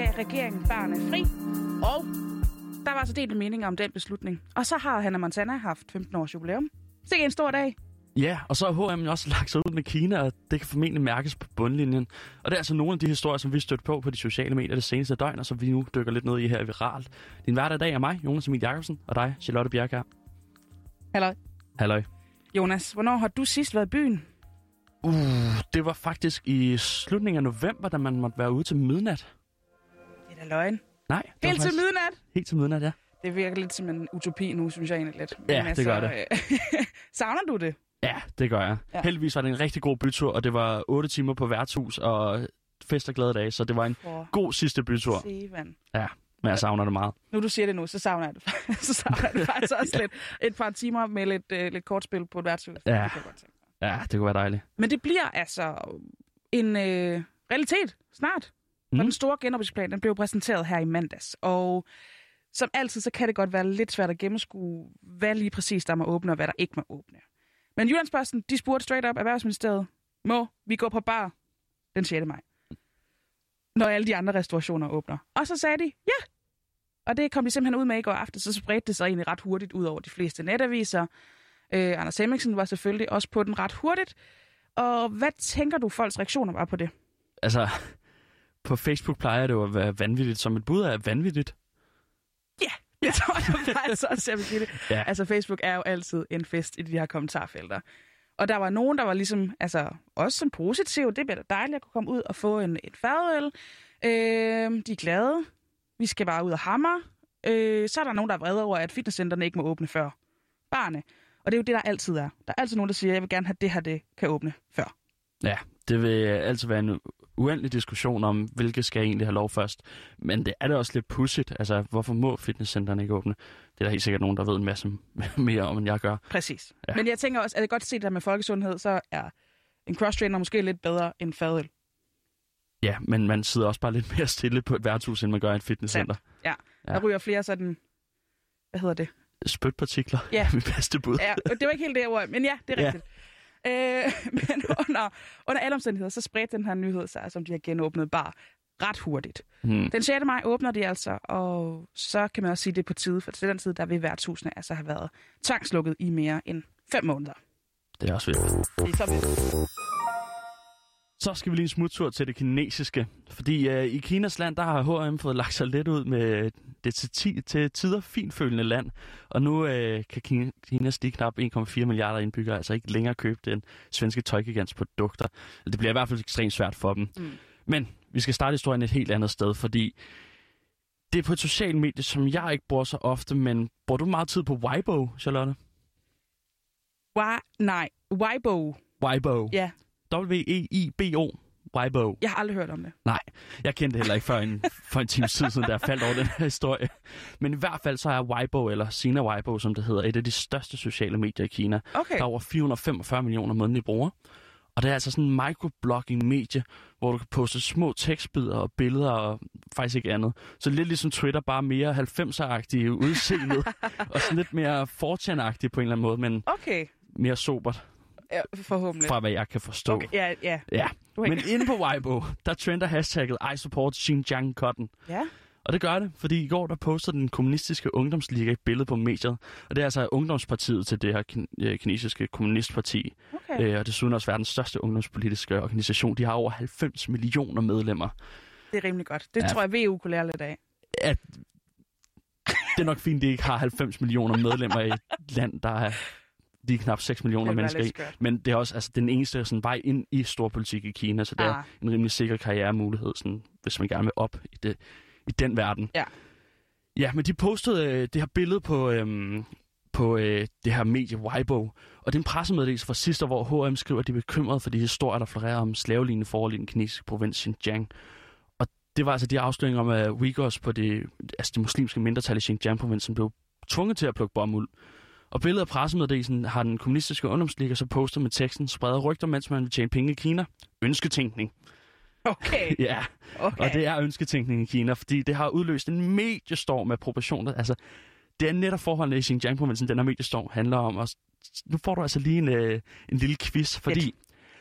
gav regeringen barnet fri, og der var så delt mening om den beslutning. Og så har Hannah Montana haft 15 års jubilæum. Så det er en stor dag. Ja, og så har H&M også lagt sig ud med Kina, og det kan formentlig mærkes på bundlinjen. Og det er altså nogle af de historier, som vi stødte på på de sociale medier det seneste døgn, og som vi nu dykker lidt ned i her viralt. Din hverdag i dag er mig, Jonas Emil Jacobsen, og dig, Charlotte Bjerg Hallo. Halløj. Jonas, hvornår har du sidst været i byen? Uh, det var faktisk i slutningen af november, da man måtte være ude til midnat. Da løgn. Nej. Helt til faktisk- midnat? Helt til midnat, ja. Det virker lidt som en utopi nu, synes jeg egentlig lidt. Ja, det gør det. øh, savner du det? Ja, det gør jeg. Ja. Ja. Heldigvis var det en rigtig god bytur, og det var 8 timer på værtshus og fest og glade dage, så det var en For god sidste bytur. Sevan. Ja, men jeg savner det meget. Nu du siger det nu, så savner jeg det, så savner jeg det faktisk også lidt. Et par timer med lidt, øh, lidt kortspil på et værtshus. Ja. Det godt. Ja, det kunne være dejligt. Men det bliver altså en øh, realitet snart. Mm. Mm. Den store genåbningsplan, den blev præsenteret her i mandags. Og som altid, så kan det godt være lidt svært at gennemskue, hvad lige præcis der må åbne, og hvad der ikke må åbne. Men Jyllandsposten, de spurgte straight up Erhvervsministeriet, må vi gå på bar den 6. maj? Når alle de andre restaurationer åbner. Og så sagde de, ja. Og det kom de simpelthen ud med i går aften, så spredte det sig egentlig ret hurtigt ud over de fleste netaviser. Øh, Anders Hemmingsen var selvfølgelig også på den ret hurtigt. Og hvad tænker du, folks reaktioner var på det? Altså, på Facebook plejer det jo at være vanvittigt, som et bud er vanvittigt. Ja, det tror jeg faktisk også, jeg vil sige det. Ja. Altså, Facebook er jo altid en fest i de her kommentarfelter. Og der var nogen, der var ligesom, altså, også som positiv. Det bliver da dejligt at kunne komme ud og få en, en fadøl. Øh, de er glade. Vi skal bare ud og hammer. Øh, så er der nogen, der er vrede over, at fitnesscenterne ikke må åbne før barne. Og det er jo det, der altid er. Der er altid nogen, der siger, jeg vil gerne have det her, det kan åbne før. Ja, det vil altid være en uendelig diskussion om, hvilke skal egentlig have lov først. Men det er da også lidt pudsigt. Altså, hvorfor må fitnesscenterne ikke åbne? Det er der helt sikkert nogen, der ved en masse mere om, end jeg gør. Præcis. Ja. Men jeg tænker også, at jeg godt se det der med folkesundhed, så er en cross-trainer måske lidt bedre end fadøl. Ja, men man sidder også bare lidt mere stille på et værtshus, end man gør i et fitnesscenter. Ja. Ja. Der ryger flere sådan, hvad hedder det? Spytpartikler Ja. er mit bedste bud. Ja, det var ikke helt det ord, men ja, det er Ja. Øh, men under, under alle omstændigheder, så spredte den her nyhed sig, som de har genåbnet bar ret hurtigt. Hmm. Den 6. maj åbner de altså, og så kan man også sige, det er på tide, for til den tid, der vil værtshusene altså have været tvangslukket i mere end fem måneder. Det er også vildt. Det er så vildt. Så skal vi lige en smuttur til det kinesiske. Fordi øh, i Kinas land, der har H&M fået lagt sig lidt ud med det til, ti, til tider finfølende land. Og nu øh, kan Kina, Kinas de knap 1,4 milliarder indbyggere altså ikke længere købe den svenske tøjgigants produkter. Det bliver i hvert fald ekstremt svært for dem. Mm. Men vi skal starte historien et helt andet sted, fordi det er på et socialt medie, som jeg ikke bruger så ofte, men bruger du meget tid på Weibo, Charlotte? Why, nej, Weibo. Weibo. Ja, W-E-I-B-O. Weibo. jeg har aldrig hørt om det. Nej, jeg kendte det heller ikke for en, for en times tid siden, da jeg faldt over den her historie. Men i hvert fald så er Weibo, eller Sina Weibo, som det hedder, et af de største sociale medier i Kina. Okay. Der er over 445 millioner månedlige brugere. Og det er altså sådan en microblogging-medie, hvor du kan poste små tekstbidder og billeder og faktisk ikke andet. Så lidt ligesom Twitter, bare mere 90'er-agtige udseende, og sådan lidt mere 4 på en eller anden måde, men Okay, mere sobert, ja, forhåbentlig. fra hvad jeg kan forstå. Okay, ja, ja. Ja, Du har men inde på Weibo, der trender hashtagget I support Xinjiang Cotton. Ja, Og det gør det, fordi i går der postede den kommunistiske ungdomsliga et billede på mediet. Og det er altså ungdomspartiet til det her kin- øh, kinesiske kommunistparti. okay. Øh, og desuden også verdens største ungdomspolitiske organisation. De har over 90 millioner medlemmer. Det er rimelig godt. Det Ja. tror jeg, VU kunne lære lidt af. At det er nok fint, at de ikke har 90 millioner medlemmer i et land, der er de er knap 6 millioner mennesker i. Men det er også altså, den eneste sådan, vej ind i storpolitik i Kina, så det er Ah. en rimelig sikker karrieremulighed, sådan, hvis man gerne vil op i, det, i den verden. Ja. Ja, men de postede øh, det her billede på, øhm, på øh, det her medie Weibo, og det er en pressemeddelelse fra sidste år, hvor H&M skriver, at de er bekymrede for de historier, der florerer om slavelignende forhold i den kinesiske provins Xinjiang. Og det var altså de afsløringer om, at Uyghurs på det, altså det muslimske mindretal i Xinjiang-provinsen blev tvunget til at plukke bomuld. Og billedet af pressemeddelelsen har den kommunistiske ungdomsliga så postet med teksten, spreder rygter, mens man vil tjene penge i Kina. Ønsketænkning. Okay, Ja, okay. og det er ønsketænkning i Kina, fordi det har udløst en mediestorm med proportioner. Altså, det er netop forholdene i Xinjiang-provinsen, den her mediestorm handler om. Og nu får du altså lige en, øh, en lille quiz, fordi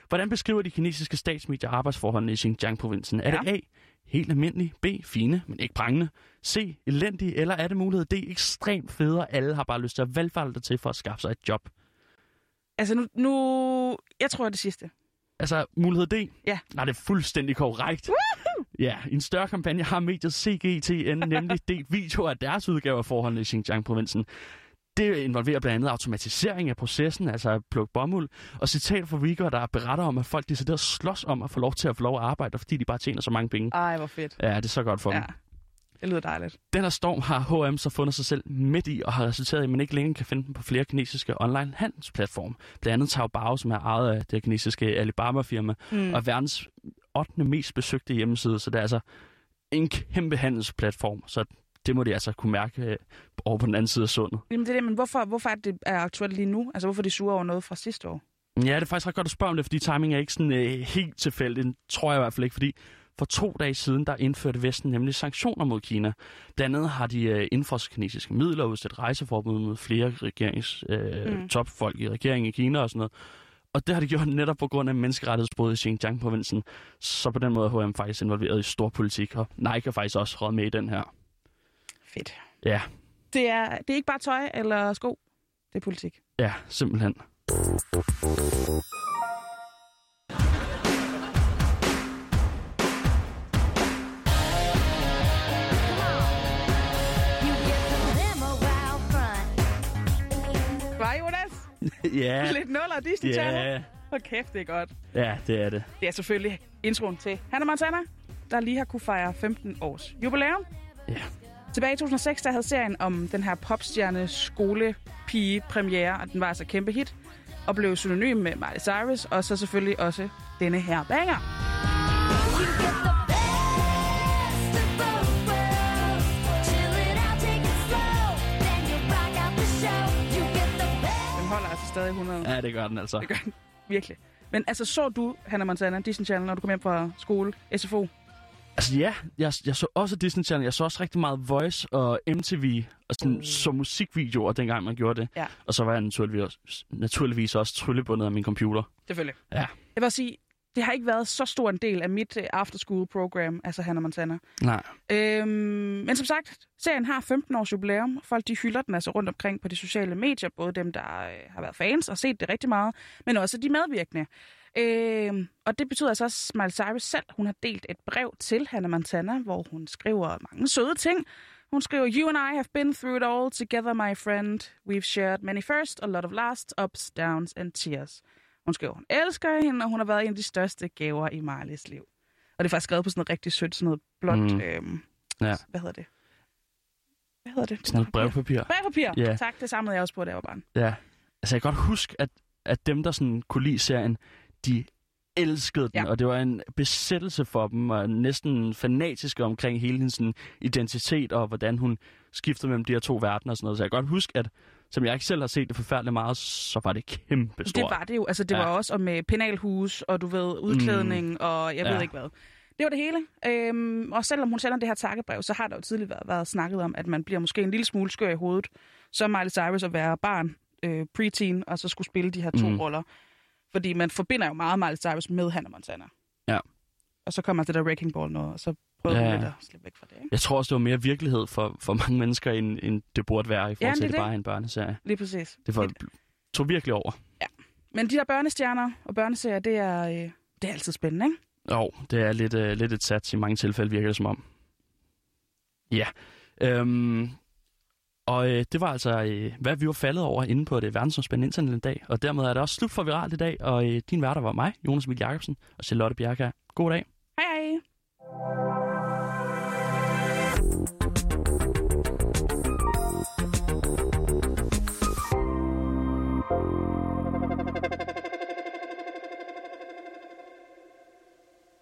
hvordan beskriver de kinesiske statsmedier arbejdsforholdene i Xinjiang-provinsen? Er Ja. det A, helt almindelig. B. Fine, men ikke prangende. C. Elendig. Eller er det mulighed D. Ekstremt federe. Alle har bare lyst til at valgfalde dig til for at skaffe sig et job. Altså nu, nu... Jeg tror det sidste. Altså, mulighed D? Ja. Nej, det er fuldstændig korrekt. Woohoo! Ja, i en større kampagne har mediet CGTN nemlig delt videoer af deres udgave af forholdene i Xinjiang-provincen. Det involverer blandt andet automatisering af processen, altså at plukke bomuld, og citat fra Rico, der beretter om, at folk decideret slås om at få lov til at få lov at arbejde, fordi de bare tjener så mange penge. Ej, hvor fedt. Ja, det er så godt for Ja, dem. det lyder dejligt. Den her storm har H&M så fundet sig selv midt i, og har resulteret i, at man ikke længere kan finde den på flere kinesiske online handelsplatforme. Blandt andet Taobao, som er ejet af det kinesiske Alibaba-firma, Mm. og er verdens 8. mest besøgte hjemmeside, så det er altså en kæmpe handelsplatform, så det må de altså kunne mærke øh, over på den anden side af sundet. Jamen det er det, men hvorfor, hvorfor er det er aktuelt lige nu? Altså hvorfor er de sure over noget fra sidste år? Ja, det er faktisk ret godt at spørge om det, fordi timing er ikke sådan øh, helt tilfældig, tror jeg i hvert fald ikke, fordi for to dage siden, der indførte Vesten nemlig sanktioner mod Kina. Blandt andet har de øh, indfrosset kinesiske midler og udsat rejseforbud mod flere regerings, øh, Mm. topfolk i regeringen i Kina og sådan noget. Og det har de gjort netop på grund af menneskerettighedsbrud i Xinjiang-provincen. Så på den måde er H&M faktisk involveret i stor politik, og Nike har faktisk også råd med i den her. Fedt. Ja, Det er, det er ikke bare tøj eller sko. Det er politik. ja, simpelthen. Ja, Lidt nuller Disney Channel. ja, Hold kæft, det er godt. ja, det er det. Det er selvfølgelig introen til Hannah Montana, der lige har kunne fejre 15 års jubilæum. Ja. Tilbage i 2006, der havde serien om den her popstjerne skolepige premiere, og den var altså kæmpe hit, og blev synonym med Miley Cyrus, og så selvfølgelig også denne her banger. Altså stadig 100. Ja, det gør den altså. Det gør den virkelig. Men altså, så du Hannah Montana, Disney Channel, når du kom hjem fra skole, SFO? Altså ja, jeg, jeg så også Disney Channel. Jeg så også rigtig meget Voice og MTV og sådan, Uh. så musikvideoer, dengang man gjorde det. Ja. Og så var jeg naturligvis også, naturligvis også tryllebundet af min computer. Selvfølgelig. Ja. Jeg vil sige, det har ikke været så stor en del af mit after-school-program, altså Hannah Montana. Nej. Øhm, men som sagt, serien har 15 års jubilæum. Folk de hylder den altså rundt omkring på de sociale medier. Både dem, der øh, har været fans og set det rigtig meget, men også de medvirkende. Øhm, og det betyder altså også, at Miley Cyrus selv hun har delt et brev til Hannah Montana, hvor hun skriver mange søde ting. Hun skriver, You and I have been through it all together, my friend. We've shared many first, a lot of last, ups, downs and tears. Hun skriver, hun elsker hende, og hun har været en af de største gaver i Marleys liv. Og det er faktisk skrevet på sådan noget rigtig sødt, sådan noget blåt. Mm. øhm, Ja. hvad hedder det? Hvad hedder det? Sådan noget brevpapir. Brevpapir. Ja. Tak, det samlede jeg også på, da jeg var barn. Ja. Altså jeg kan godt huske, at, at dem, der sådan kunne lide serien, de elskede den, Ja. og det var en besættelse for dem, og næsten fanatiske omkring hele hendes sådan, identitet, og hvordan hun skiftede mellem de her to verdener og sådan noget. Så jeg kan godt huske, at som jeg ikke selv har set det forfærdeligt meget, så var det kæmpe Det stort. var det jo. Altså, det Ja. var også med penalhus, og du ved, udklædning, mm. og jeg ved Ja. ikke hvad. Det var det hele. Øhm, og selvom hun sender det her takkebrev, så har der jo tidligere været, været snakket om, at man bliver måske en lille smule skør i hovedet, som Miley Cyrus at være barn, øh, preteen, og så skulle spille de her to mm. Roller. Fordi man forbinder jo meget Miley Cyrus med Hannah Montana. Ja. Og så kommer det der Wrecking Ball noget, og så prøvede Ja. hun lidt at slippe væk fra det. Ikke? Jeg tror også, det var mere virkelighed for, for mange mennesker, end, end det burde være i forhold Ja, til, det at det det. bare er en børneserie. Lige præcis. Det var, tog virkelig over. Men de der børnestjerner og børneserier, det er, øh, det er altid spændende, ikke? Jo, det er lidt, øh, lidt et sats i mange tilfælde, virker det som om. Ja. Øhm, og øh, det var altså, øh, hvad vi var faldet over inde på det verdensomspændende internet i dag. Og dermed er det også slut for Viralt i dag. Og øh, din værter var mig, Jonas Emil Jacobsen og Charlotte Bjerke. God dag. Hej hej!